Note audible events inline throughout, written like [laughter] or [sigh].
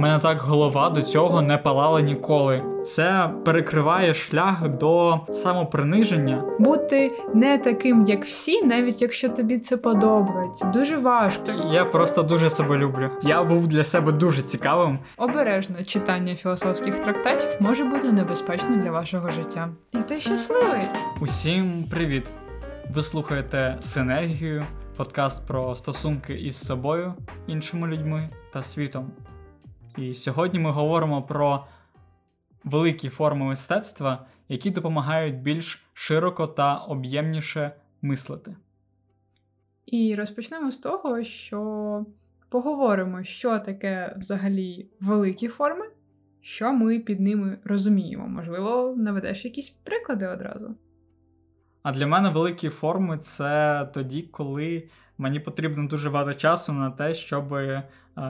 У мене так голова до цього не палала ніколи. Це перекриває шлях до самоприниження. Бути не таким, як всі, навіть якщо тобі це подобається, дуже важко. Я просто дуже себе люблю. Я був для себе дуже цікавим. Обережно читання філософських трактатів може бути небезпечним для вашого життя. І ти щасливий. Усім привіт! Ви слухаєте Синергію, подкаст про стосунки із собою, іншими людьми та світом. І сьогодні ми говоримо про великі форми мистецтва, які допомагають більш широко та об'ємніше мислити. І розпочнемо з того, що поговоримо, що таке взагалі великі форми, що ми під ними розуміємо. Можливо, наведеш якісь приклади одразу. А для мене великі форми це тоді, коли мені потрібно дуже багато часу на те, щоб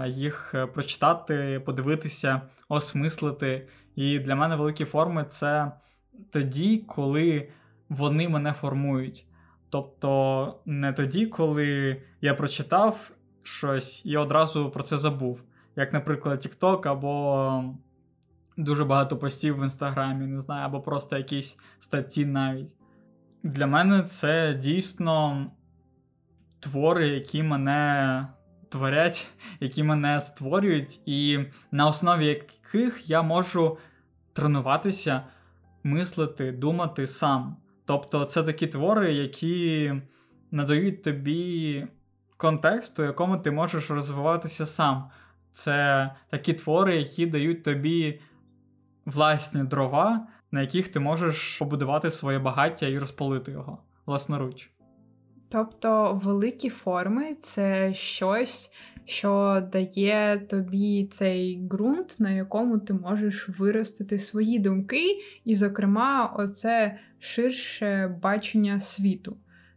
їх е, прочитати, подивитися, осмислити. І для мене великі форми це тоді, коли вони мене формують. Тобто не тоді, коли я прочитав щось і одразу про це забув. Як, наприклад, TikTok або дуже багато постів в інстаграмі, не знаю, або просто якісь статті навіть. Для мене це дійсно твори, які мене творять, які мене створюють, і на основі яких я можу тренуватися, мислити, думати сам. Тобто це такі твори, які надають тобі контекст, у якому ти можеш розвиватися сам. Це такі твори, які дають тобі власні дрова, на яких ти можеш побудувати своє багаття і розпалити його власноруч. Тобто великі форми це щось, що дає тобі цей ґрунт, на якому ти можеш виростити свої думки, і, зокрема, оце ширше бачення світу.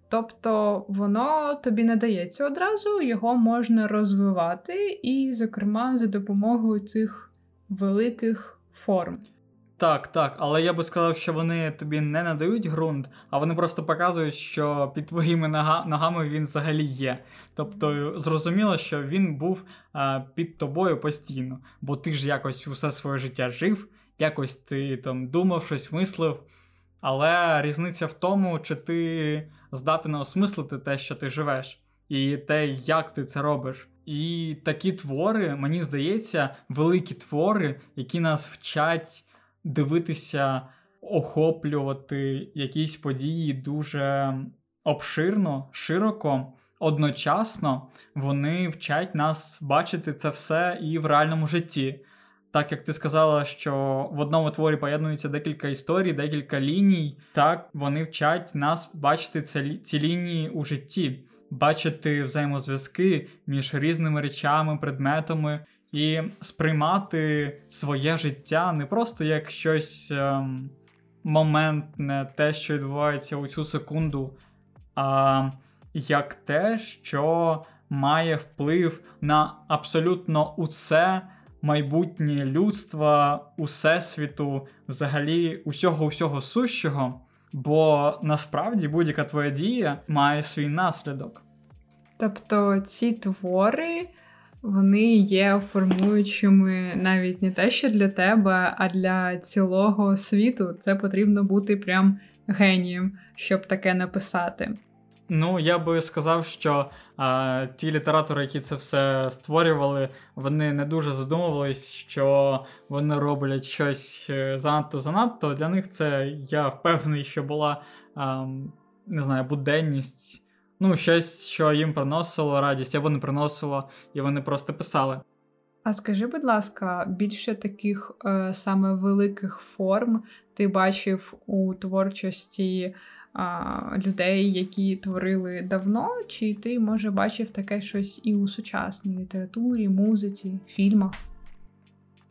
Тобто воно тобі не дається одразу, його можна розвивати, і, зокрема, за допомогою цих великих форм. Так, так, але я би сказав, що вони тобі не надають ґрунт, а вони просто показують, що під твоїми нога, ногами він взагалі є. Тобто зрозуміло, що він був а, під тобою постійно, бо ти ж якось усе своє життя жив, якось ти там думав, щось мислив. Але різниця в тому, чи ти здатен осмислити те, що ти живеш, і те, як ти це робиш. І такі твори, мені здається, великі твори, які нас вчать дивитися, охоплювати якісь події дуже обширно, широко. Одночасно вони вчать нас бачити це все і в реальному житті. Так як ти сказала, що в одному творі поєднуються декілька історій, декілька ліній, так вони вчать нас бачити ці лінії у житті, бачити взаємозв'язки між різними речами, предметами і сприймати своє життя не просто як щось ем, моментне, те, що відбувається у цю секунду, а як те, що має вплив на абсолютно усе майбутнє людства, усесвіту, взагалі усього усього сущого. Бо насправді будь-яка твоя дія має свій наслідок. Тобто ці твори вони є формуючими навіть не те, що для тебе, а для цілого світу. Це потрібно бути прям генієм, щоб таке написати. Ну, я би сказав, що а, ті літератори, які це все створювали, вони не дуже задумувались, що вони роблять щось е, занадто-занадто. Для них це я впевнений, що була а, не знаю, буденність ну, щось, що їм приносило радість або не приносило, і вони просто писали. А скажи, будь ласка, більше таких е, саме великих форм ти бачив у творчості е, людей, які творили давно, чи ти, може, бачив таке щось і у сучасній літературі, музиці, фільмах?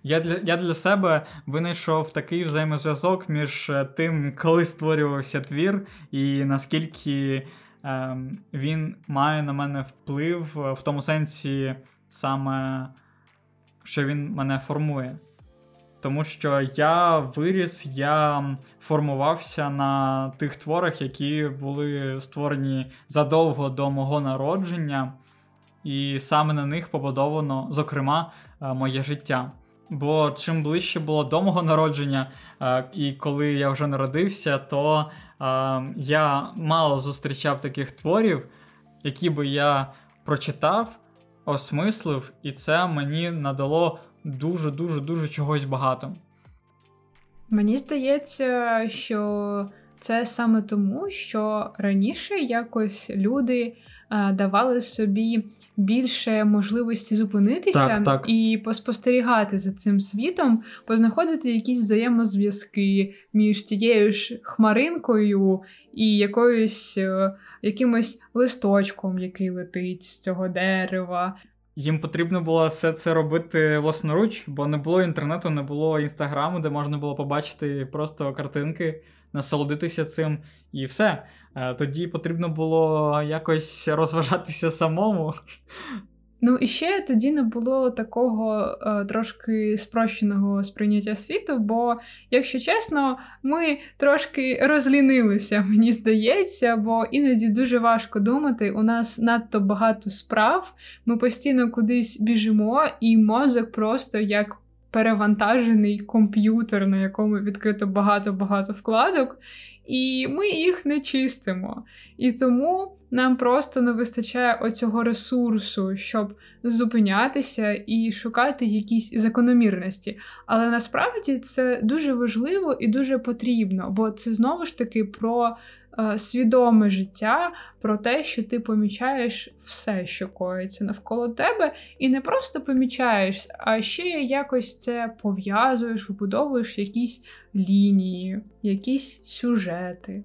Я для я для себе винайшов такий взаємозв'язок між е, тим, коли створювався твір, і наскільки він має на мене вплив е, в тому сенсі, саме, що він мене формує. Тому що я виріс, я формувався на тих творах, які були створені задовго до мого народження. і саме на них побудовано, зокрема, е, моє життя. Бо чим ближче було до мого народження, е, і коли я вже народився, то я мало зустрічав таких творів, які би я прочитав, осмислив, і це мені надало дуже-дуже дуже чогось багато. Мені здається, що це саме тому, що раніше якось люди давали собі більше можливості зупинитися так, так. і поспостерігати за цим світом, познаходити якісь взаємозв'язки між тією ж хмаринкою і якоюсь е, якимось листочком, який летить з цього дерева. Їм потрібно було все це робити власноруч, бо не було інтернету, не було інстаграму, де можна було побачити просто картинки, насолодитися цим і все. Е, тоді потрібно було якось розважатися самому. Ну і ще тоді не було такого е, трошки спрощеного сприйняття світу, бо, якщо чесно, ми трошки розлінилися, мені здається, бо іноді дуже важко думати. У нас надто багато справ, ми постійно кудись біжимо, і мозок просто як перевантажений комп'ютер, на якому відкрито багато-багато вкладок, і ми їх не чистимо. І тому нам просто не вистачає оцього ресурсу, щоб зупинятися і шукати якісь закономірності. Але насправді це дуже важливо і дуже потрібно, бо це знову ж таки про Е, свідоме життя про те, що ти помічаєш все, що коїться навколо тебе, і не просто помічаєш, а ще якось це пов'язуєш, вибудовуєш якісь лінії, якісь сюжети.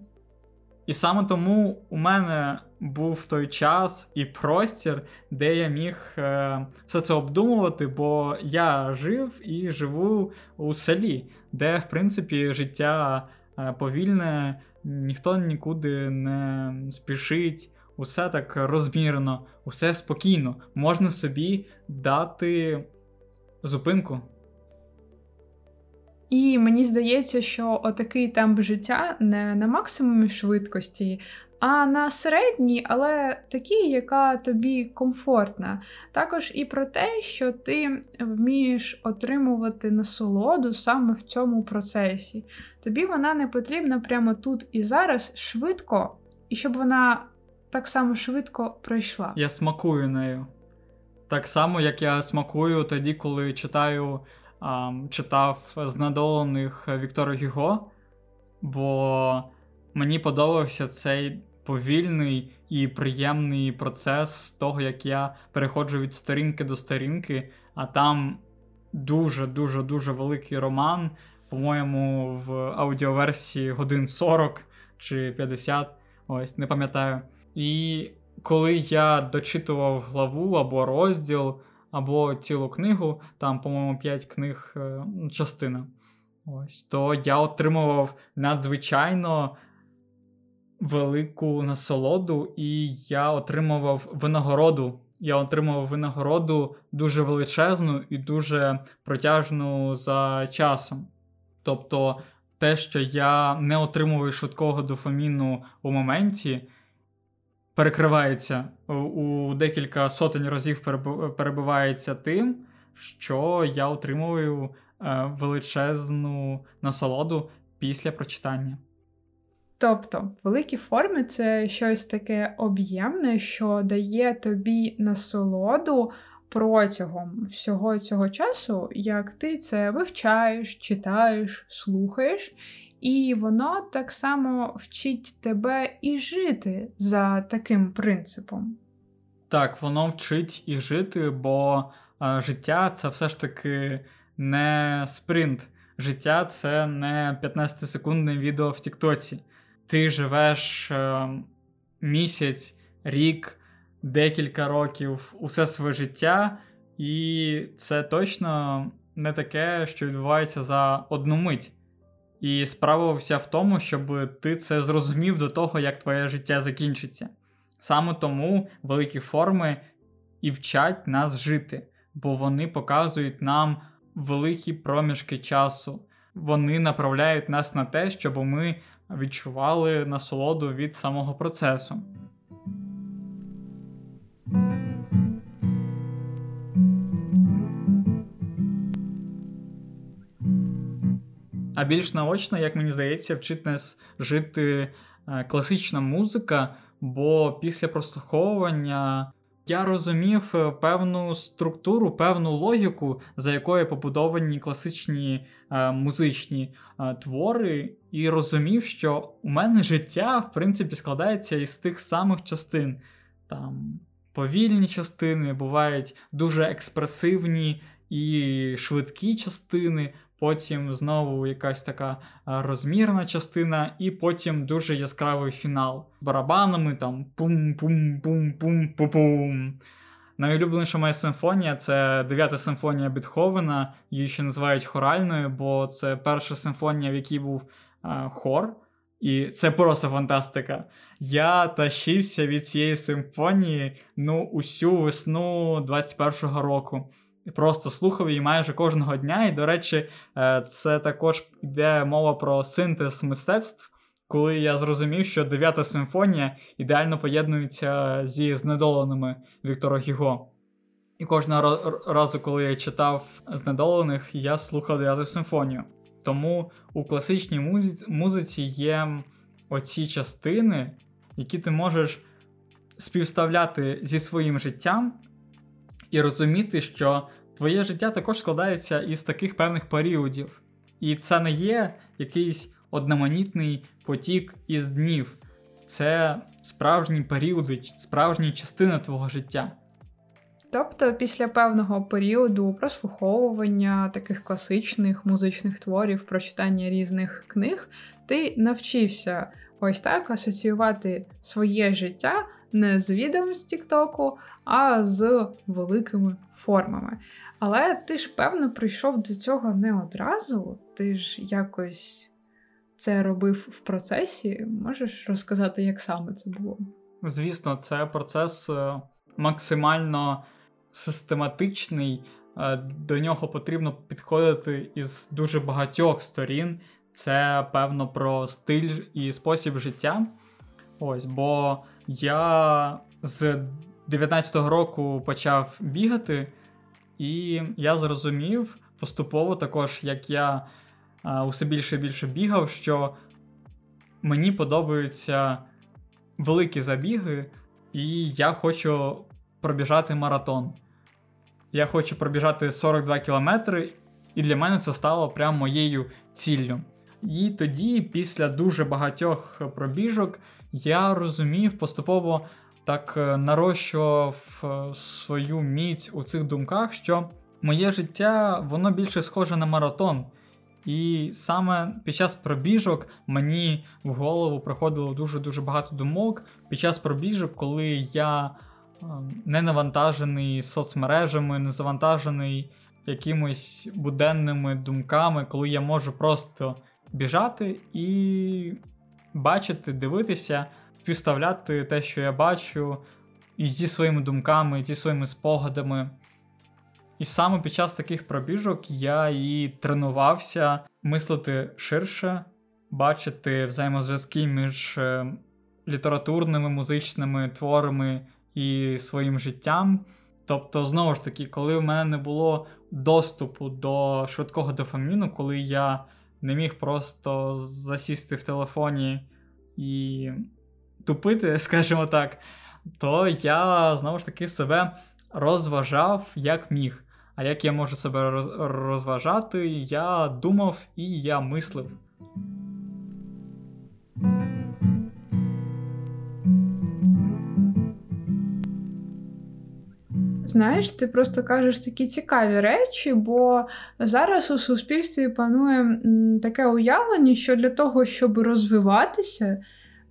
І саме тому у мене був той час і простір, де я міг е, все це обдумувати, бо я жив і живу у селі, де, в принципі, життя е, повільне, ніхто нікуди не спішить, усе так розмірено, усе спокійно. Можна собі дати зупинку. І мені здається, що отакий темп життя не на максимумі швидкості, а на середній, але такій, яка тобі комфортна. Також і про те, що ти вмієш отримувати насолоду саме в цьому процесі. Тобі вона не потрібна прямо тут і зараз швидко, і щоб вона так само швидко пройшла. Я смакую нею. Так само, як я смакую тоді, коли читаю, а, читав знедолених Віктора Гюго, бо мені подобався цей повільний і приємний процес того, як я переходжу від сторінки до сторінки, а там дуже-дуже дуже великий роман. По-моєму, в аудіоверсії годин 40 чи 50, ось не пам'ятаю. І коли я дочитував главу або розділ, або цілу книгу, там, по-моєму, 5 книг е, частина, ось, то я отримував надзвичайно велику насолоду, і я отримував винагороду. Я отримував винагороду дуже величезну і дуже протяжну за часом. Тобто, те, що я не отримую швидкого дофаміну у моменті, перекривається у декілька сотень разів перебувається тим, що я отримую е, величезну насолоду після прочитання. Тобто, великі форми це щось таке об'ємне, що дає тобі насолоду протягом всього цього часу, як ти це вивчаєш, читаєш, слухаєш, і воно так само вчить тебе і жити за таким принципом. Так, воно вчить і жити, бо е, життя це все ж таки не спринт. Життя це не 15-секундне відео в Тіктоці ти живеш е, місяць, рік, декілька років, усе своє життя, і це точно не таке, що відбувається за одну мить. І справа вся в тому, щоб ти це зрозумів до того, як твоє життя закінчиться. Саме тому великі форми і вчать нас жити, бо вони показують нам великі проміжки часу вони направляють нас на те, щоб ми відчували насолоду від самого процесу. А більш наочно, як мені здається, вчить нас жити е, класична музика, бо після прослуховування я розумів е, певну структуру, певну логіку, за якою побудовані класичні е, музичні е, твори, і розумів, що у мене життя, в принципі, складається із тих самих частин. Там повільні частини, бувають дуже експресивні і швидкі частини. Потім знову якась така розмірна частина, і потім дуже яскравий фінал з барабанами там пум-пум-пум-пум-пум-пум. Найулюбленіша моя симфонія це дев'ята симфонія Бетховена, її ще називають хоральною, бо це перша симфонія, в якій був а, хор. І це просто фантастика. Я тащився від цієї симфонії ну, усю весну 21-го року. Просто слухав її майже кожного дня. І, до речі, е, це також йде мова про синтез мистецтв, коли я зрозумів, що дев'ята симфонія ідеально поєднується зі знедоленими Віктора Гіго. І кожного разу, коли я читав знедолених, я слухав дев'яту симфонію. Тому у класичній музиці є оці частини, які ти можеш співставляти зі своїм життям і розуміти, що твоє життя також складається із таких певних періодів. І це не є якийсь одноманітний потік із днів. Це справжні періоди, справжні частини твого життя. Тобто, після певного періоду прослуховування таких класичних музичних творів, прочитання різних книг, ти навчився ось так асоціювати своє життя не з відео з Тіктоку, а з великими формами. Але ти ж, певно, прийшов до цього не одразу, ти ж якось це робив в процесі. Можеш розказати, як саме це було? Звісно, це процес е, максимально систематичний, е, до нього потрібно підходити із дуже багатьох сторін. Це певно про стиль і спосіб життя. Ось, бо я з 19-го року почав бігати, і я зрозумів поступово також, як я а, усе більше і більше бігав, що мені подобаються великі забіги, і я хочу пробіжати маратон. Я хочу пробіжати 42 кілометри, і для мене це стало прямо моєю ціллю. І тоді, після дуже багатьох пробіжок, я розумів, поступово так е, нарощував е, свою міць у цих думках, що моє життя воно більше схоже на маратон. І саме під час пробіжок мені в голову приходило дуже-дуже багато думок. Під час пробіжок, коли я е, не навантажений соцмережами, не завантажений якимись буденними думками, коли я можу просто біжати і бачити, дивитися, співставляти те, що я бачу, і зі своїми думками, і зі своїми спогадами. І саме під час таких пробіжок я і тренувався мислити ширше, бачити взаємозв'язки між е, літературними музичними творами і своїм життям. Тобто, знову ж таки, коли в мене не було доступу до швидкого дофаміну, коли я не міг просто засісти в телефоні і тупити, [laughs] скажімо так, то я знову ж таки себе розважав як міг. А як я можу себе розважати, я думав і я мислив. Знаєш, ти просто кажеш такі цікаві речі, бо зараз у суспільстві панує таке уявлення, що для того, щоб розвиватися,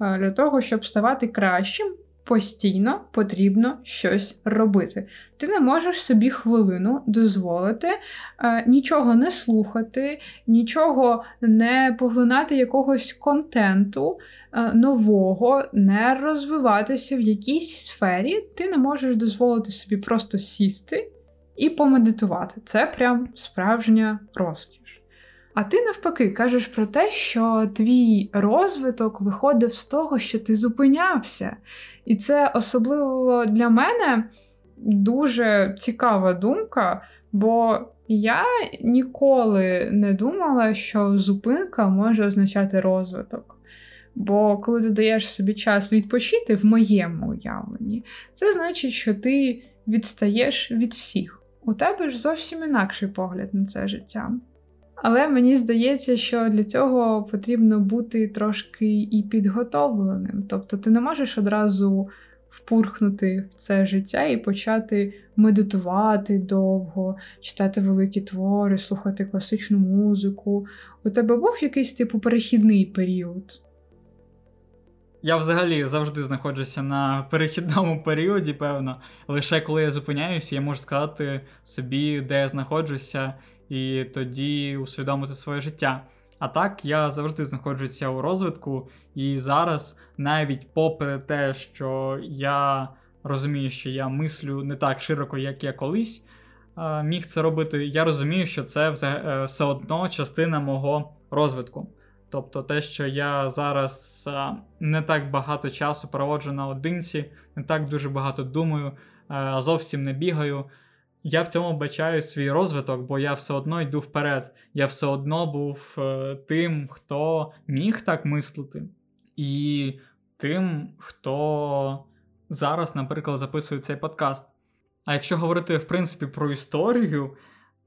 для того, щоб ставати кращим, постійно потрібно щось робити. Ти не можеш собі хвилину дозволити е, нічого не слухати, нічого не поглинати якогось контенту е, нового, не розвиватися в якійсь сфері. Ти не можеш дозволити собі просто сісти і помедитувати. Це прям справжня розкіш. А ти навпаки кажеш про те, що твій розвиток виходив з того, що ти зупинявся. І це особливо для мене дуже цікава думка, бо Я ніколи не думала, що зупинка може означати розвиток. Бо коли ти даєш собі час відпочити в моєму уявленні, це значить, що ти відстаєш від всіх. У тебе ж зовсім інакший погляд на це життя. Але мені здається, що для цього потрібно бути трошки і підготовленим. Тобто ти не можеш одразу впурхнути в це життя і почати медитувати довго, читати великі твори, слухати класичну музику. У тебе був якийсь типу перехідний період? Я взагалі завжди знаходжуся на перехідному періоді, певно. Лише коли я зупиняюся, я можу сказати собі, де я знаходжуся, і тоді усвідомити своє життя. А так, я завжди знаходжуся у розвитку, і зараз, навіть попри те, що я розумію, що я мислю не так широко, як я колись міг це робити, я розумію, що це е, все одно частина мого розвитку. Тобто те, що я зараз не так багато часу проводжу наодинці, не так дуже багато думаю, зовсім не бігаю. Я в цьому бачаю свій розвиток, бо я все одно йду вперед. Я все одно був е, тим, хто міг так мислити, і тим, хто зараз, наприклад, записує цей подкаст. А якщо говорити, в принципі, про історію,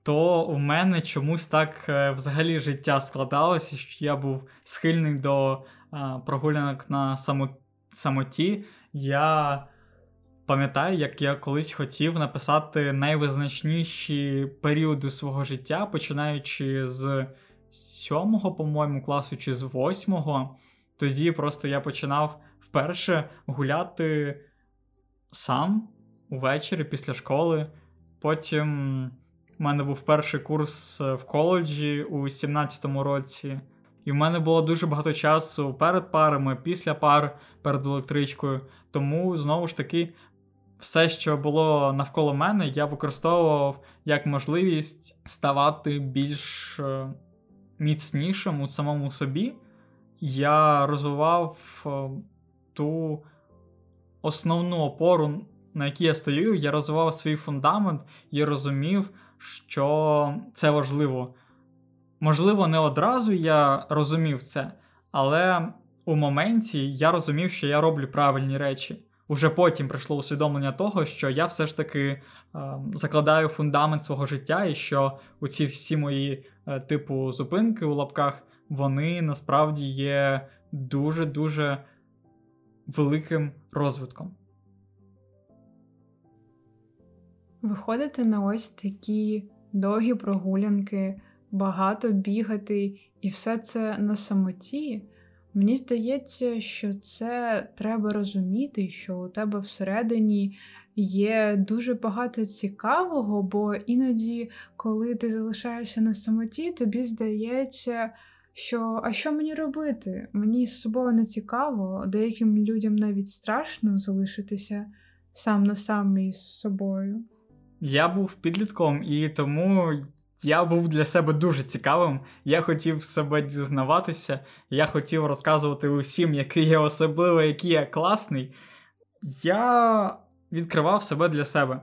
то у мене чомусь так е, взагалі життя складалося, що я був схильний до а, прогулянок на самоті. Я пам'ятаю, як я колись хотів написати найвизначніші періоди свого життя, починаючи з сьомого, по-моєму, класу чи з восьмого. Тоді просто я починав вперше гуляти сам увечері після школи. Потім у мене був перший курс в коледжі у 17-му році. І в мене було дуже багато часу перед парами, після пар перед електричкою. Тому знову ж таки все, що було навколо мене, я використовував як можливість ставати більш е, міцнішим у самому собі. Я розвивав е, ту основну опору, на якій я стою, я розвивав свій фундамент і розумів, що це важливо. Можливо, не одразу я розумів це, але у моменті я розумів, що я роблю правильні речі. Уже потім прийшло усвідомлення того, що я все ж таки е, закладаю фундамент свого життя, і що у ці всі мої е, типу зупинки у лапках, вони насправді є дуже-дуже великим розвитком. Виходити на ось такі довгі прогулянки, багато бігати, і все це на самоті. Мені здається, що це треба розуміти, що у тебе всередині є дуже багато цікавого, бо іноді, коли ти залишаєшся на самоті, тобі здається, що а що мені робити? Мені з собою не цікаво, деяким людям навіть страшно залишитися сам на сам із собою. Я був підлітком, і тому я був для себе дуже цікавим. Я хотів себе дізнаватися, я хотів розказувати усім, який я особливий, який я класний. Я відкривав себе для себе.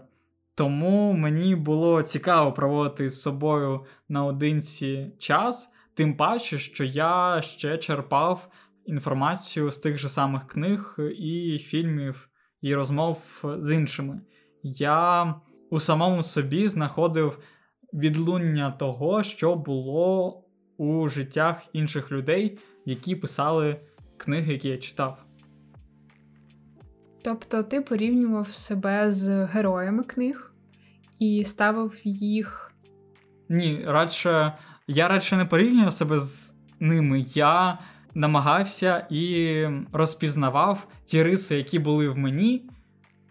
Тому мені було цікаво проводити з собою наодинці час, тим паче, що я ще черпав інформацію з тих же самих книг і фільмів і розмов з іншими. Я у самому собі знаходив відлуння того, що було у життях інших людей, які писали книги, які я читав. Тобто ти порівнював себе з героями книг і ставив їх. Ні, радше я радше не порівнював себе з ними. Я намагався і розпізнавав ті риси, які були в мені.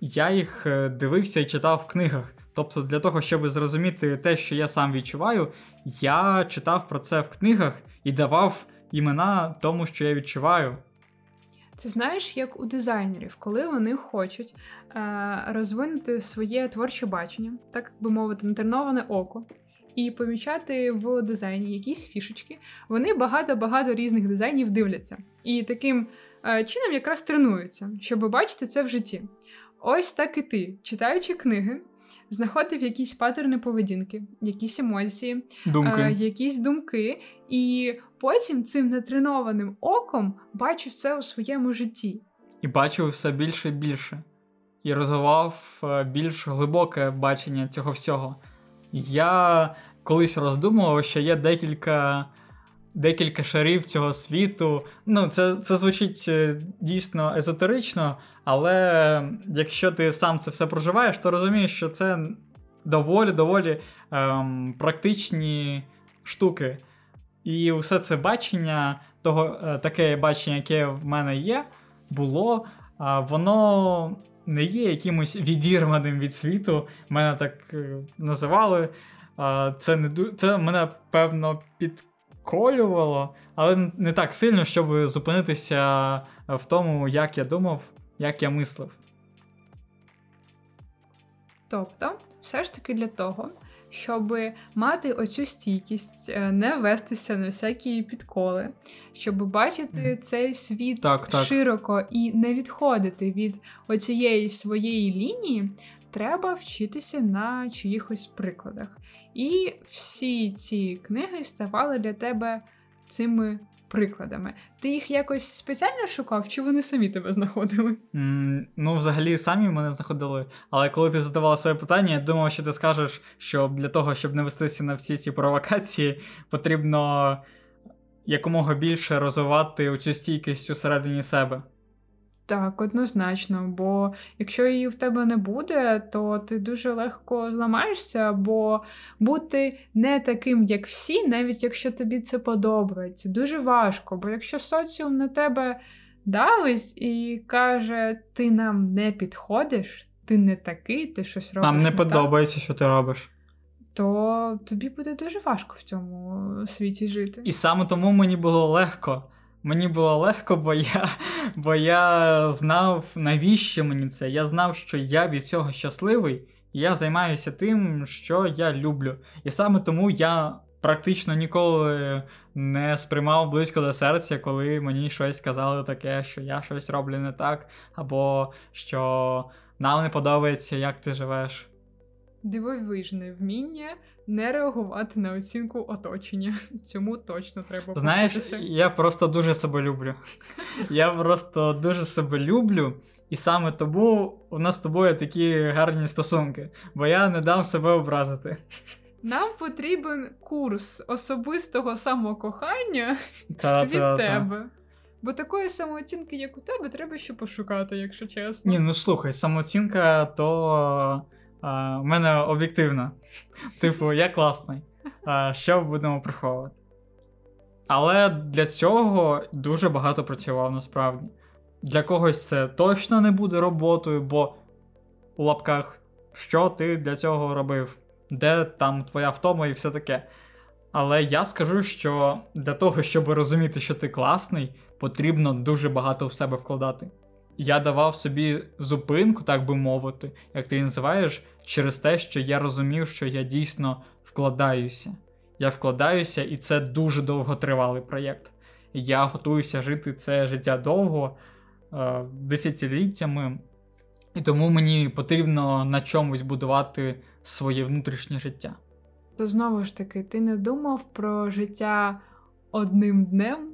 Я їх е, дивився і читав в книгах. Тобто, для того, щоб зрозуміти те, що я сам відчуваю, я читав про це в книгах і давав імена тому, що я відчуваю. Це знаєш, як у дизайнерів, коли вони хочуть е, розвинути своє творче бачення, так би мовити, натреноване око, і помічати в дизайні якісь фішечки, вони багато-багато різних дизайнів дивляться. І таким е, чином якраз тренуються, щоб бачити це в житті. Ось так і ти, читаючи книги знаходив якісь паттерни поведінки, якісь емоції, Думки. е, якісь думки, і потім цим натренованим оком бачив це у своєму житті. І бачив все більше і більше. І розвивав е, більш глибоке бачення цього всього. Я колись роздумував, що є декілька декілька шарів цього світу. Ну, це це звучить е, дійсно езотерично, але якщо ти сам це все проживаєш, то розумієш, що це доволі-доволі ем, практичні штуки. І все це бачення, того, е, таке бачення, яке в мене є, було, а воно не є якимось відірваним від світу. Мене так е, називали. Це не це мене певно підколювало, але не так сильно, щоб зупинитися в тому, як я думав, як я мислив. Тобто, все ж таки для того, щоб мати оцю стійкість, е, не вестися на всякі підколи, щоб бачити mm. цей світ так, так. широко і не відходити від оцієї своєї лінії, треба вчитися на чиїхось прикладах. І всі ці книги ставали для тебе цими прикладами. Ти їх якось спеціально шукав, чи вони самі тебе знаходили? Mm, ну, взагалі, самі мене знаходили. Але коли ти задавала своє питання, я думав, що ти скажеш, що для того, щоб не вестися на всі ці провокації, потрібно якомога більше розвивати цю стійкість усередині себе. Так, однозначно, бо якщо її в тебе не буде, то ти дуже легко зламаєшся, бо бути не таким, як всі, навіть якщо тобі це подобається, дуже важко. Бо якщо соціум на тебе давить і каже, ти нам не підходиш, ти не такий, ти щось робиш. Нам не, не подобається, так, що ти робиш. То тобі буде дуже важко в цьому світі жити. І саме тому мені було легко. Мені було легко, бо я [laughs] бо я знав, навіщо мені це. Я знав, що я від цього щасливий, і я займаюся тим, що я люблю. І саме тому я практично ніколи не сприймав близько до серця, коли мені щось казали таке, що я щось роблю не так, або що нам не подобається, як ти живеш. Дивовижне вміння не реагувати на оцінку оточення. [laughs] Цьому точно треба Знаєш, повчитися. я просто дуже себе люблю. [laughs] Я просто дуже себе люблю, і саме тому у нас з тобою такі гарні стосунки, бо я не дам себе образити. Нам потрібен курс особистого самокохання [laughs] та, від та, тебе. Та. Бо такої самооцінки, як у тебе, треба ще пошукати, якщо чесно. Ні, ну слухай, самооцінка то в мене об'єктивна. Типу, я класний. Що будемо приховувати? Але для цього дуже багато працював насправді. Для когось це точно не буде роботою, бо у лапках, що ти для цього робив, де там твоя втома і все таке. Але я скажу, що для того, щоб розуміти, що ти класний, потрібно дуже багато в себе вкладати я давав собі зупинку, так би мовити, як ти її називаєш, через те, що я розумів, що я дійсно вкладаюся. Я вкладаюся, і це дуже довготривалий проєкт. Я готуюся жити це життя довго, е, десятиліттями, і тому мені потрібно на чомусь будувати своє внутрішнє життя. То знову ж таки, ти не думав про життя одним днем,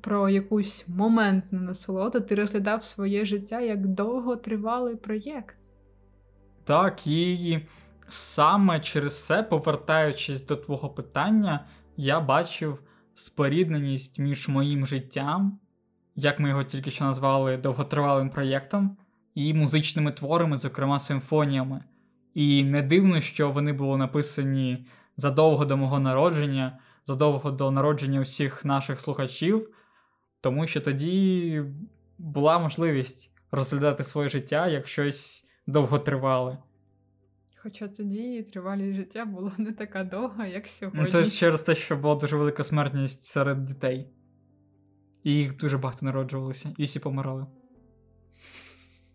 про якусь моментну насолоду, ти розглядав своє життя як довготривалий проєкт. Так, і саме через це, повертаючись до твого питання, я бачив спорідненість між моїм життям, як ми його тільки що назвали довготривалим проєктом, і музичними творами, зокрема симфоніями. І не дивно, що вони були написані задовго до мого народження, задовго до народження всіх наших слухачів, тому що тоді була можливість розглядати своє життя як щось довготривале. Хоча тоді тривалість життя була не така довга, як сьогодні. Ну, Це через те, що була дуже велика смертність серед дітей. І їх дуже багато народжувалося, і всі помирали.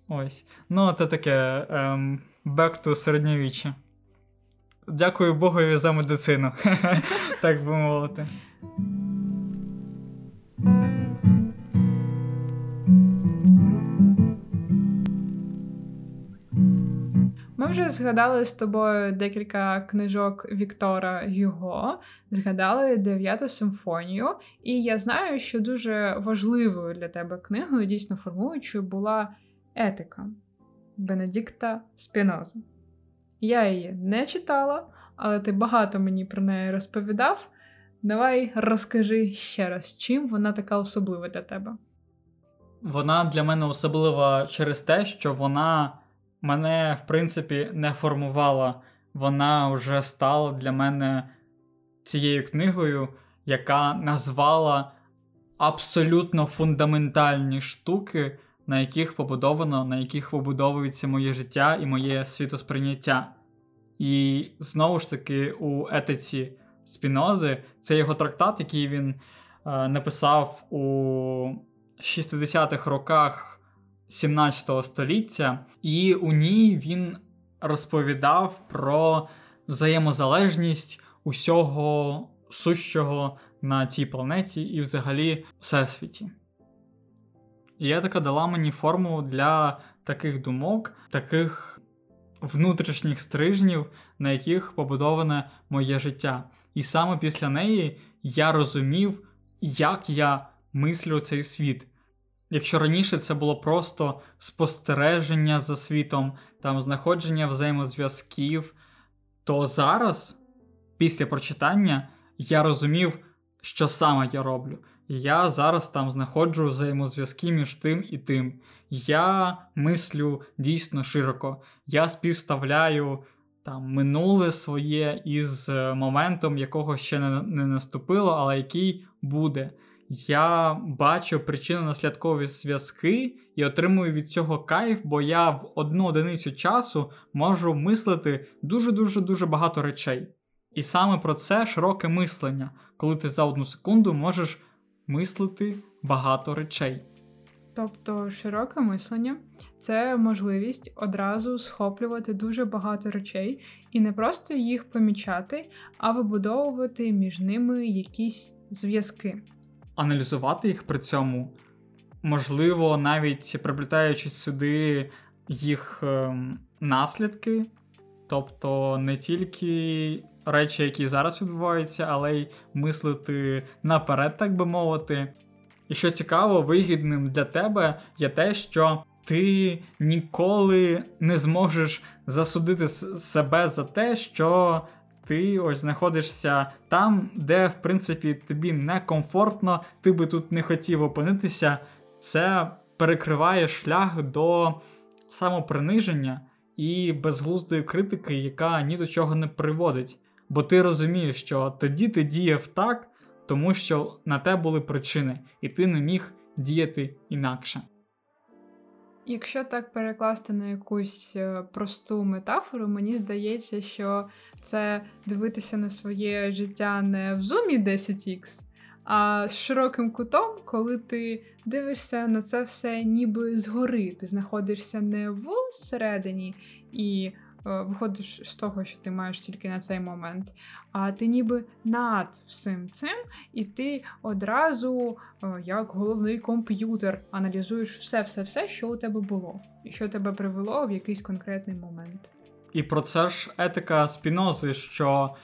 Ось. Ну, це таке um, back to середньовіччя. Дякую Богові за медицину, [laughs] так би мовити. Вже згадали з тобою декілька книжок Віктора Гюго, згадали дев'яту симфонію, і я знаю, що дуже важливою для тебе книгою, дійсно формуючою, була етика Бенедикта Спінози. Я її не читала, але ти багато мені про неї розповідав. Давай розкажи ще раз, чим вона така особлива для тебе. Вона для мене особлива через те, що вона мене, в принципі, не формувала. Вона вже стала для мене цією книгою, яка назвала абсолютно фундаментальні штуки, на яких побудовано, на яких побудовується моє життя і моє світосприйняття. І знову ж таки, у етиці Спінози це його трактат, який він е, написав у 60-х роках 17 століття, і у ній він розповідав про взаємозалежність усього сущого на цій планеті і взагалі всесвіті. І етика дала мені форму для таких думок, таких внутрішніх стрижнів, на яких побудоване моє життя. І саме після неї я розумів, як я мислю цей світ. Якщо раніше це було просто спостереження за світом, там знаходження взаємозв'язків, то зараз, після прочитання, я розумів, що саме я роблю. Я зараз там знаходжу взаємозв'язки між тим і тим. Я мислю дійсно широко. Я співставляю там минуле своє із е, моментом, якого ще не, не наступило, але який буде. Я бачу причинно-наслідкові зв'язки і отримую від цього кайф, бо я в одну одиницю часу можу мислити дуже-дуже дуже багато речей. І саме про це широке мислення, коли ти за одну секунду можеш мислити багато речей. Тобто широке мислення це можливість одразу схоплювати дуже багато речей і не просто їх помічати, а вибудовувати між ними якісь зв'язки. Аналізувати їх при цьому, можливо, навіть приплітаючи сюди їх ем, наслідки, тобто не тільки речі, які зараз відбуваються, але й мислити наперед, так би мовити. І що цікаво, вигідним для тебе є те, що ти ніколи не зможеш засудити себе за те, що ти ось знаходишся там, де, в принципі, тобі некомфортно, ти би тут не хотів опинитися. Це перекриває шлях до самоприниження і безглуздої критики, яка ні до чого не приводить. Бо ти розумієш, що тоді ти діяв так, тому що на те були причини, і ти не міг діяти інакше. Якщо так перекласти на якусь е, просту метафору, мені здається, що це дивитися на своє життя не в зумі 10х, а з широким кутом, коли ти дивишся на це все ніби згори. Ти знаходишся не в середині і виходиш з того, що ти маєш тільки на цей момент, а ти ніби над всім цим, і ти одразу, е, як головний комп'ютер, аналізуєш все-все-все, що у тебе було, і що тебе привело в якийсь конкретний момент. І про це ж етика спінози, що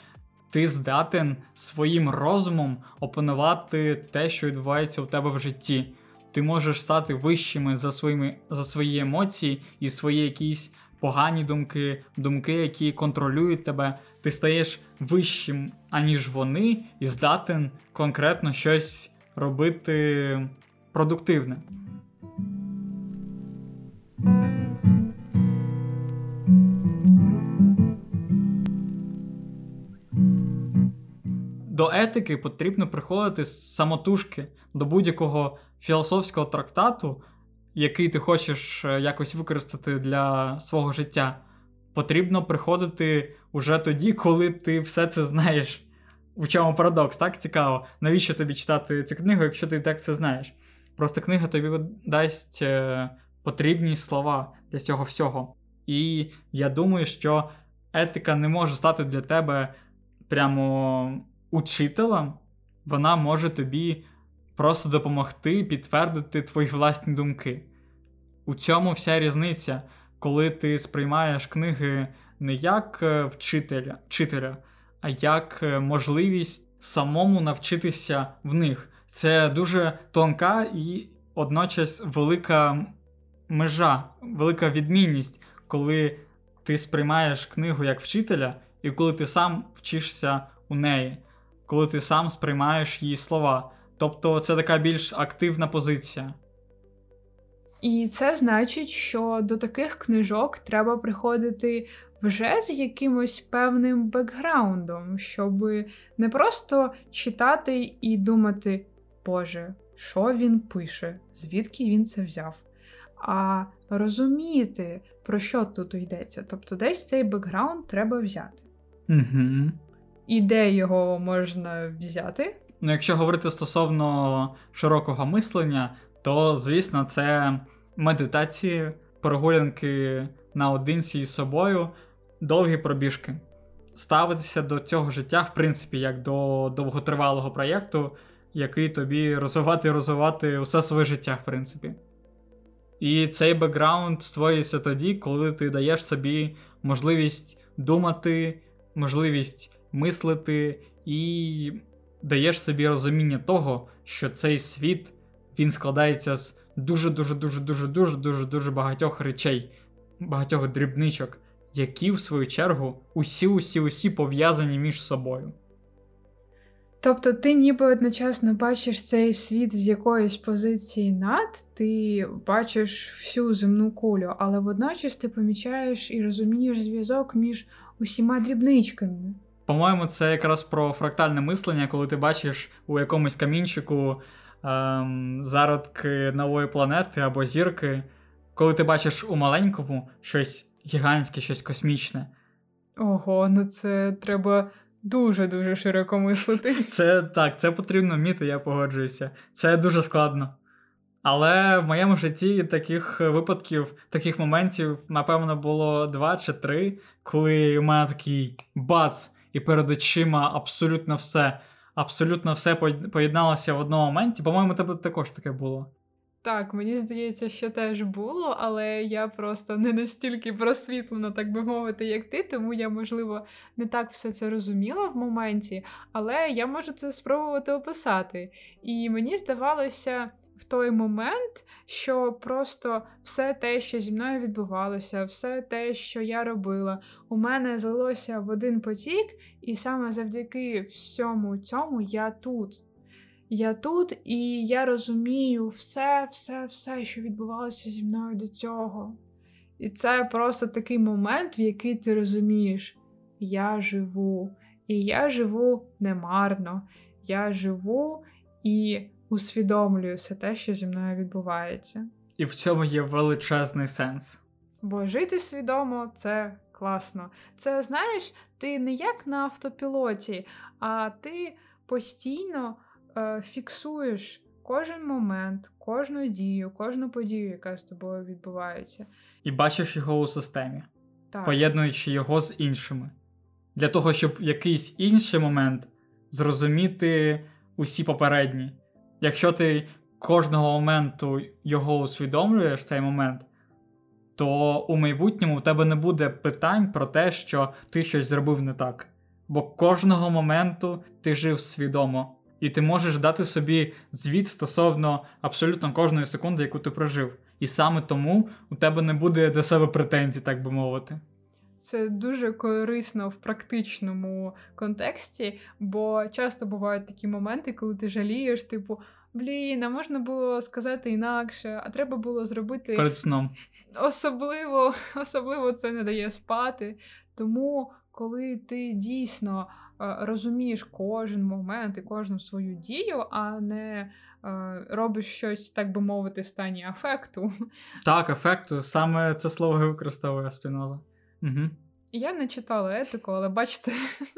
ти здатен своїм розумом опанувати те, що відбувається у тебе в житті. Ти можеш стати вищими за своїми за свої емоції і свої якісь погані думки, думки, які контролюють тебе, ти стаєш вищим, аніж вони, і здатен конкретно щось робити продуктивне. До етики потрібно приходити з самотужки до будь-якого філософського трактату, який ти хочеш е, якось використати для свого життя, потрібно приходити уже тоді, коли ти все це знаєш. У чому парадокс, так цікаво. Навіщо тобі читати цю книгу, якщо ти так це знаєш? Просто книга тобі дасть е, потрібні слова для цього всього. І я думаю, що етика не може стати для тебе прямо учителем, вона може тобі просто допомогти підтвердити твої власні думки. У цьому вся різниця. коли ти сприймаєш книги не як е, вчителя, вчителя, а як е, можливість самому навчитися в них. Це дуже тонка і одночас велика межа, велика відмінність, коли ти сприймаєш книгу як вчителя, і коли ти сам вчишся у неї, коли ти сам сприймаєш її слова. Тобто це така більш активна позиція. І це значить, що до таких книжок треба приходити вже з якимось певним бекграундом, щоб не просто читати і думати, Боже, що він пише, звідки він це взяв, а розуміти, про що тут йдеться. Тобто, десь цей бекграунд треба взяти. Угу. І де його можна взяти? Ну, якщо говорити стосовно широкого мислення, то звісно, це медитації, прогулянки наодинці із собою, довгі пробіжки. Ставитися до цього життя, в принципі, як до довготривалого проєкту, який тобі розвивати і розвивати усе своє життя, в принципі. І цей бекграунд створюється тоді, коли ти даєш собі можливість думати, можливість мислити і даєш собі розуміння того, що цей світ він складається з дуже-дуже дуже дуже дуже дуже дуже багатьох речей, багатьох дрібничок, які, в свою чергу, усі усі усі пов'язані між собою. Тобто ти ніби одночасно бачиш цей світ з якоїсь позиції над, ти бачиш всю земну кулю, але водночас ти помічаєш і розумієш зв'язок між усіма дрібничками. По-моєму, це якраз про фрактальне мислення, коли ти бачиш у якомусь камінчику ем, зародки нової планети або зірки, коли ти бачиш у маленькому щось гігантське, щось космічне. Ого, ну це треба дуже-дуже широко мислити. [laughs] Це так, це потрібно вміти, я погоджуюся. Це дуже складно. Але в моєму житті таких випадків, таких моментів, напевно, було два чи три, коли у мене такий бац, і перед очима абсолютно все. Абсолютно все поєдналося в одному моменті. По-моєму, тебе також таке було. Так, мені здається, що теж було, але я просто не настільки просвітлена, так би мовити, як ти, тому я, можливо, не так все це розуміла в моменті, але я можу це спробувати описати. І мені здавалося в той момент, що просто все те, що зі мною відбувалося, все те, що я робила, у мене злилося в один потік, і саме завдяки всьому цьому я тут. Я тут і я розумію все, все, все, що відбувалося зі мною до цього. І це просто такий момент, в який ти розумієш, я живу, і я живу немарно, я живу і усвідомлюю все те, що зі мною відбувається. І в цьому є величезний сенс. Бо жити свідомо це класно. Це знаєш, ти не як на автопілоті, а ти постійно е, фіксуєш кожен момент, кожну дію, кожну подію, яка з тобою відбувається. І бачиш його у системі, так. поєднуючи його з іншими. Для того, щоб якийсь інший момент зрозуміти усі попередні. Якщо ти кожного моменту його усвідомлюєш, цей момент, то у майбутньому в тебе не буде питань про те, що ти щось зробив не так. Бо кожного моменту ти жив свідомо і ти можеш дати собі звіт стосовно абсолютно кожної секунди, яку ти прожив. І саме тому у тебе не буде до себе претензій, так би мовити. Це дуже корисно в практичному контексті, бо часто бувають такі моменти, коли ти жалієш, типу, блін, а можна було сказати інакше, а треба було зробити перед сном. Особливо, [laughs] особливо це не дає спати. Тому, коли ти дійсно Е, розумієш кожен момент і кожну свою дію, а не е, робиш щось, так би мовити, в стані афекту. Так, афекту, саме це слово використовує спіноза. Угу. Я не читала етику, але бачите,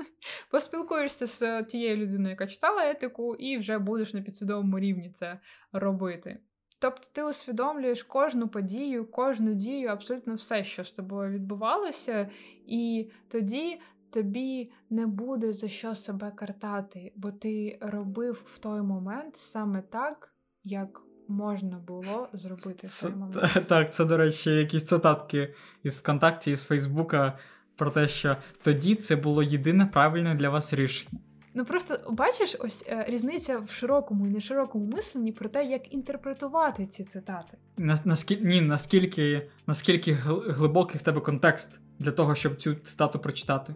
[laughs] поспілкуєшся з тією людиною, яка читала етику, і вже будеш на підсвідомому рівні це робити. Тобто ти усвідомлюєш кожну подію, кожну дію, абсолютно все, що з тобою відбувалося, і тоді тобі не буде за що себе картати, бо ти робив в той момент саме так, як можна було зробити Це, момент. так, це, до речі, якісь цитатки із ВКонтакті, із Фейсбука про те, що тоді це було єдине правильне для вас рішення. Ну просто бачиш, ось е, різниця в широкому і неширокому мисленні про те, як інтерпретувати ці цитати. Нас, наскільки, ні, наскільки, наскільки глибокий в тебе контекст для того, щоб цю цитату прочитати.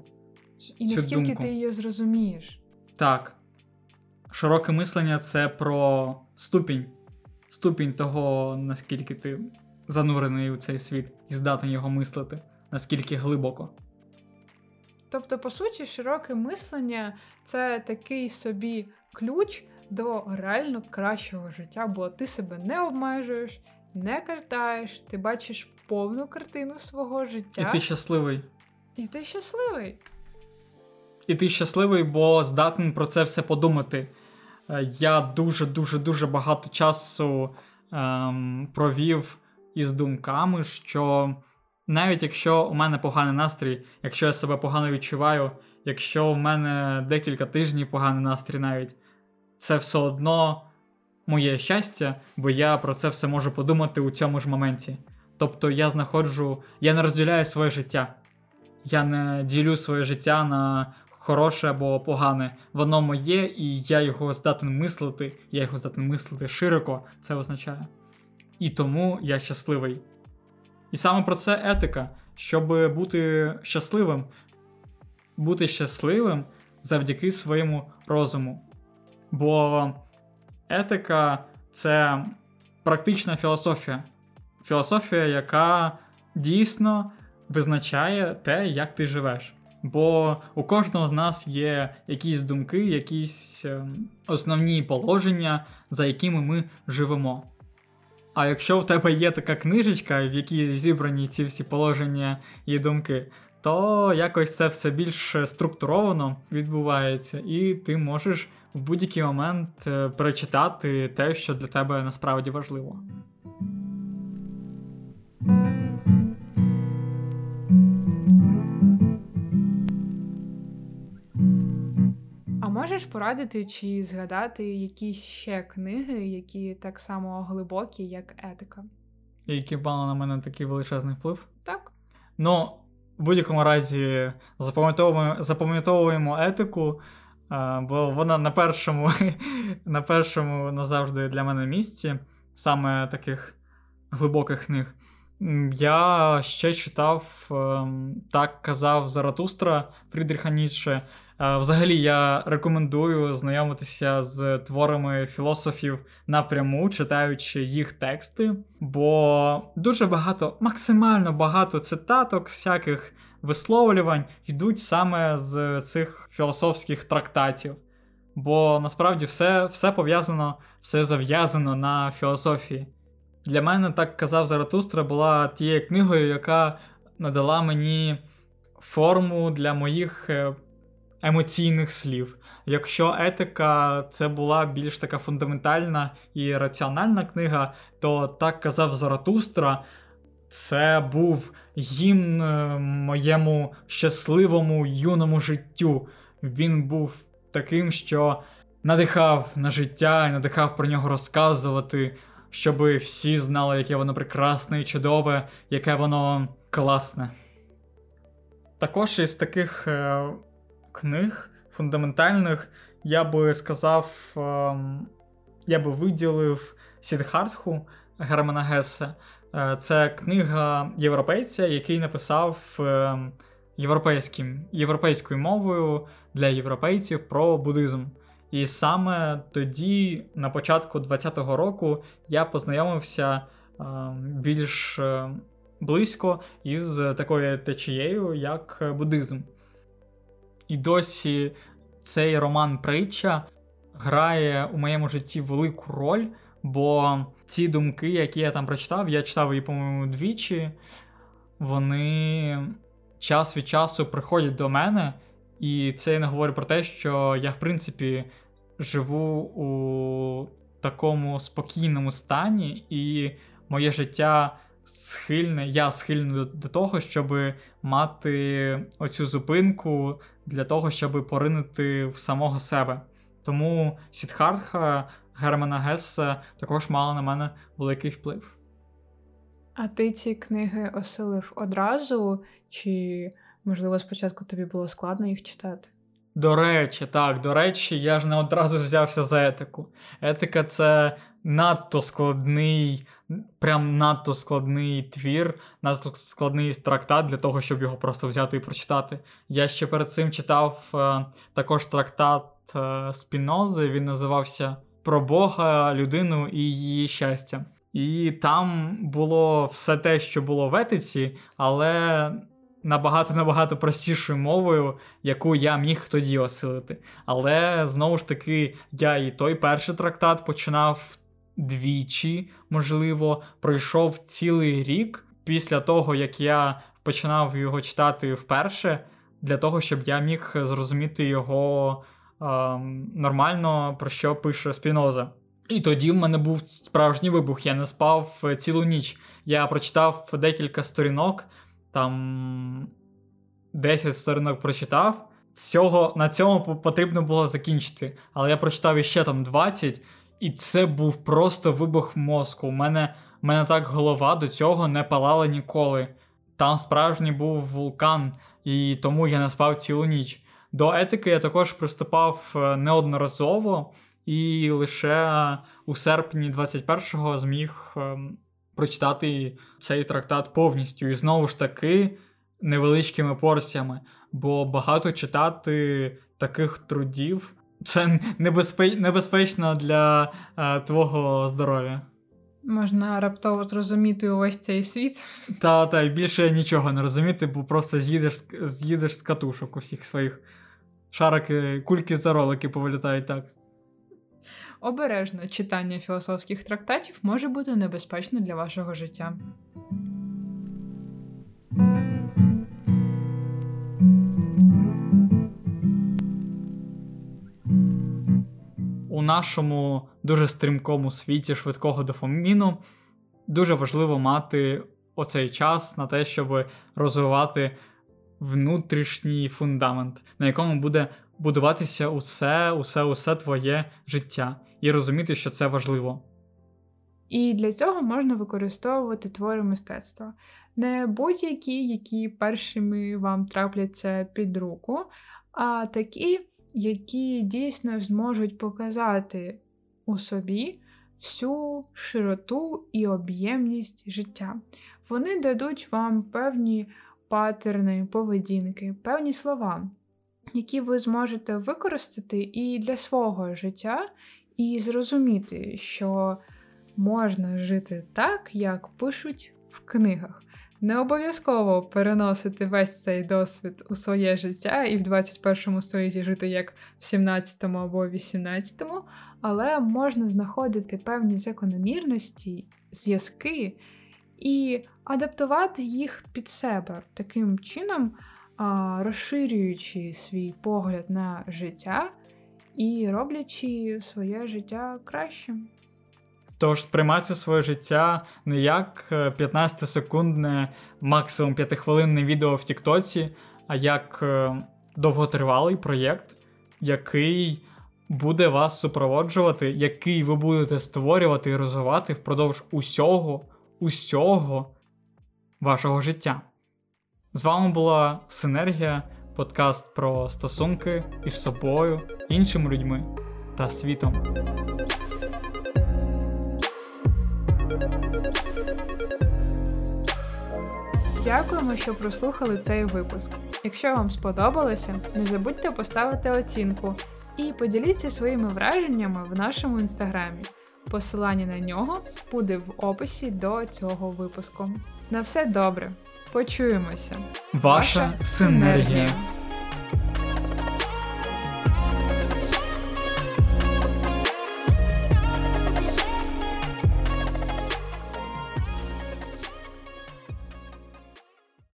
І Цю наскільки думку. ти її зрозумієш. Так. Широке мислення це про ступінь. Ступінь того, наскільки ти занурений у цей світ і здатний його мислити, наскільки глибоко. Тобто, по суті, широке мислення це такий собі ключ до реально кращого життя, бо ти себе не обмежуєш, не картаєш, ти бачиш повну картину свого життя, І ти щасливий. і ти щасливий. І ти щасливий, бо здатен про це все подумати. Е, Я дуже дуже багато часу ем, провів із думками, що навіть якщо у мене поганий настрій, якщо я себе погано відчуваю, якщо у мене декілька тижнів поганий настрій навіть, це все одно моє щастя, бо я про це все можу подумати у цьому ж моменті. Тобто я знаходжу, я не розділяю своє життя. Я не ділю своє життя на хороше або погане. Воно моє, і я його здатен мислити, я його здатен мислити широко, це означає. І тому я щасливий. І саме про це етика, щоб бути щасливим, бути щасливим завдяки своєму розуму. Бо етика це практична філософія. Філософія, яка дійсно визначає те, як ти живеш. Бо у кожного з нас є якісь думки, якісь ем, основні положення, за якими ми живемо. А якщо в тебе є така книжечка, в якій зібрані ці всі положення і думки, то якось це все більш структуровано відбувається, і ти можеш в будь-який момент е, перечитати те, що для тебе насправді важливо. Можеш порадити чи згадати якісь ще книги, які так само глибокі, як етика? І які мали на мене такий величезний вплив. Так? Ну, в будь-якому разі запам'ятовуємо, запам'ятовуємо етику, бо вона на першому, [laughs] на першому назавжди для мене місці, саме таких глибоких книг. Я ще читав ем, так казав Заратустра Фрідріха Ніцше. Взагалі, я рекомендую знайомитися з творами філософів напряму, читаючи їх тексти, бо дуже багато, максимально багато цитаток, всяких висловлювань йдуть саме з цих філософських трактатів. Бо насправді все, все пов'язано, все зав'язано на філософії. Для мене, так казав Заратустра, була тією книгою, яка надала мені форму для моїх е, емоційних слів. Якщо етика це була більш така фундаментальна і раціональна книга, то так казав Заратустра, це був гімн е, моєму щасливому юному життю. Він був таким, що надихав на життя надихав про нього розказувати, щоб всі знали, яке воно прекрасне і чудове, яке воно класне. Також із таких е, книг фундаментальних я би сказав, ем, я би виділив Сідхартху Германа Гессе. Е, Це книга європейця, який написав ем, європейським, європейською мовою для європейців про буддизм. І саме тоді, на початку 20-го року, я познайомився ем, більш близько із такою течією, як буддизм. І досі цей роман Притча грає у моєму житті велику роль, бо ці думки, які я там прочитав, я читав її, по-моєму, двічі, вони час від часу приходять до мене, і це я не говорю про те, що я, в принципі, живу у такому спокійному стані, і моє життя схильне, я схильний до, до того, щоб мати оцю зупинку для того, щоб поринути в самого себе. Тому Сідхартха Германа Гесса також мала на мене великий вплив. А ти ці книги осилив одразу, чи, можливо, спочатку тобі було складно їх читати? До речі, так, до речі, я ж не одразу взявся за етику. Етика це надто складний, прям надто складний твір, надто складний трактат для того, щоб його просто взяти і прочитати. Я ще перед цим читав е, також трактат е, Спінози, він називався Про Бога, людину і її щастя. І там було все те, що було в етиці, але набагато набагато простішою мовою, яку я міг тоді осилити. Але знову ж таки, я і той перший трактат починав двічі, можливо, пройшов цілий рік після того, як я починав його читати вперше, для того, щоб я міг зрозуміти його е, нормально, про що пише Спіноза. І тоді в мене був справжній вибух. Я не спав цілу ніч. Я прочитав декілька сторінок, там 10 сторінок прочитав. Цього, На цьому потрібно було закінчити. Але я прочитав іще там 20, і це був просто вибух мозку. У мене у мене так голова до цього не палала ніколи. Там справжній був вулкан, і тому я не спав цілу ніч. До етики я також приступав е, неодноразово, і лише у серпні 21-го зміг ем, прочитати цей трактат повністю. І знову ж таки невеличкими порціями, бо багато читати таких трудів це небезпечно для е, твого здоров'я. Можна раптово зрозуміти увесь цей світ. Та, та, і більше нічого не розуміти, бо просто з'їдеш з'їдеш з катушок усіх своїх шарики, кульки за ролики повилітають так. Обережно читання філософських трактатів може бути небезпечно для вашого життя. У нашому дуже стрімкому світі швидкого дофаміну дуже важливо мати оцей час на те, щоб розвивати внутрішній фундамент, на якому буде будуватися усе, усе, усе твоє життя і розуміти, що це важливо. І для цього можна використовувати твори мистецтва. Не будь-які, які першими вам трапляться під руку, а такі, які дійсно зможуть показати у собі всю широту і об'ємність життя. Вони дадуть вам певні патерни, поведінки, певні слова, які ви зможете використати і для свого життя, і зрозуміти, що можна жити так, як пишуть в книгах. Не обов'язково переносити весь цей досвід у своє життя і в 21 столітті жити як в 17 або 18, але можна знаходити певні закономірності, зв'язки і адаптувати їх під себе таким чином, розширюючи свій погляд на життя і роблячи своє життя кращим. Тож сприймати своє життя не як 15-секундне, е, максимум 5-хвилинне відео в Тіктоці, а як е, довготривалий проєкт, який буде вас супроводжувати, який ви будете створювати і розвивати впродовж усього, усього вашого життя. З вами була Синергія, подкаст про стосунки із собою, іншими людьми та світом. Дякуємо, що прослухали цей випуск. Якщо вам сподобалося, не забудьте поставити оцінку і поділіться своїми враженнями в нашому інстаграмі. Посилання на нього буде в описі до цього випуску. На все добре! Почуємося! Ваша синергія!